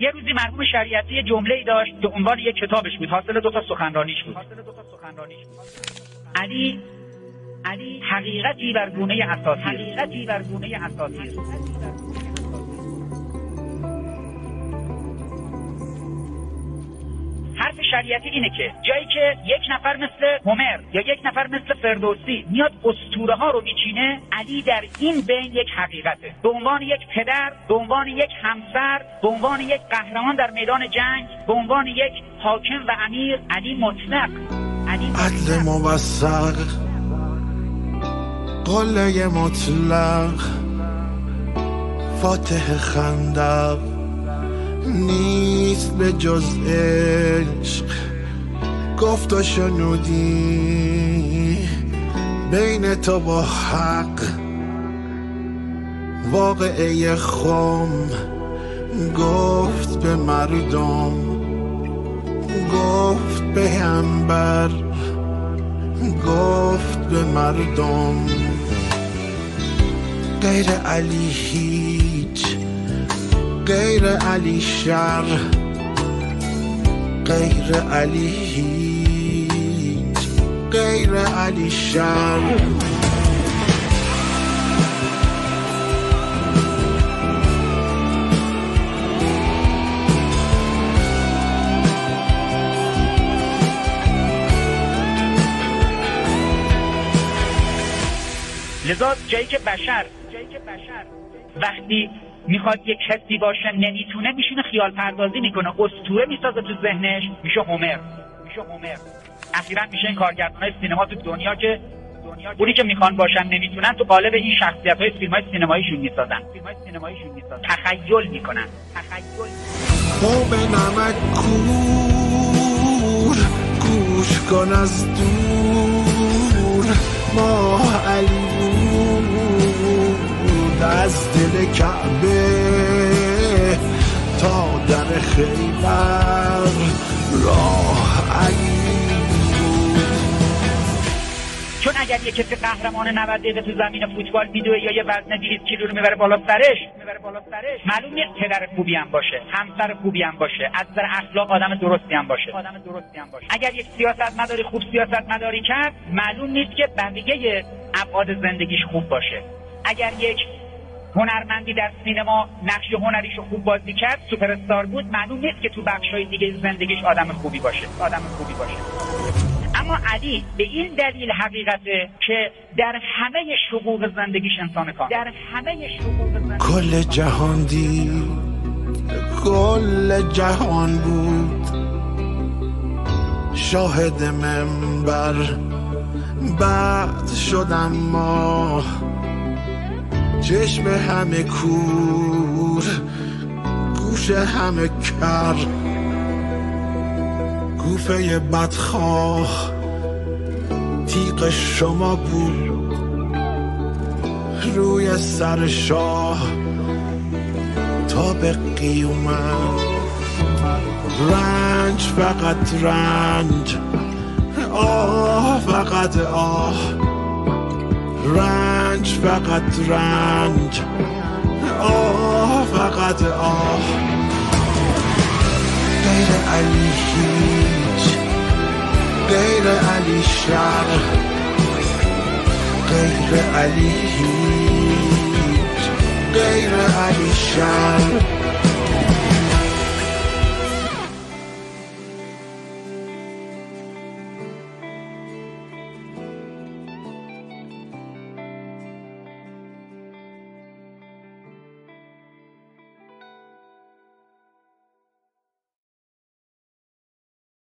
یه روزی مرحوم شریعتی جمله ای داشت که عنوان یک کتابش بود. حاصل دو تا سخنرانیش بود. علی علی حقیقتی بر گونه اساسی حقیقتی بر گونه اساسی شریعتی اینه که جایی که یک نفر مثل هومر یا یک نفر مثل فردوسی میاد اسطوره ها رو میچینه علی در این بین یک حقیقته. به عنوان یک پدر به عنوان یک همسر به عنوان یک قهرمان در میدان جنگ به عنوان یک حاکم و امیر علی مطلق. علی عدل موثق قله مطلق فاتح خندق. نیست به جز عشق گفت و شنودی بین تو با حق واقعه خم گفت به مردم گفت به انبر گفت به مردم. غیر علی هیچ غیر علی شر غیر علی هیچ غیر علی شر. لذا جایی که بشر وقتی می‌خواد یک کسی باشه نمی‌تونه میشینه خیال پردازی می‌کنه اسطوره می‌سازه تو ذهنش. میشه هومر میشه هومر. اخیرا میشه این کارگردان های سینما تو دنیا که اونی که می‌خوان باشن نمی‌تونن تو قالب این شخصیت های فیلم های سینماییشون می‌سازن. فیلم های سینماییشون می‌سازن تخیل می‌کنن. تخیل. خوب نمک کور گوش کن از دور. ما علی بود از دل خیبر راه چون اگر یه کسی قهرمان 90 دقیقه تو زمین فوتبال میدوه یا یه وزن 200 کیلو رو می‌بره بالا سرش معلوم نیست پدر خوبی هم باشه همسر خوبی هم باشه از نظر اخلاق آدم درستی هم باشه. آدم درستی هم باشه. اگر یک سیاست مداری خوب سیاست مداری کرد معلوم نیست که بقیه ابعاد زندگیش خوب باشه. اگر یک هنرمندی در سینما نقش هنریشو خوب بازی کرد سوپر استار بود. معلوم نیست که تو بخشای دیگه زندگیش آدم خوبی باشه آدم خوبی باشه. اما علی به این دلیل حقیقته که در همه شقوق زندگیش انسان کامل. در همه شقوق کل جهان دید کل جهان بود. شاهد منبر بعد شدم ما چشم همه کور گوش همه کر. کوفه بدخواه تیغ شما بود. روی سر شاه تا به قیومت رنج فقط رنج. آه فقط آه. رنج فقط رنج. آه فقط آه. غیر علی هیچ. غیر علی شر. غیر علی هیچ. غیر علی شر.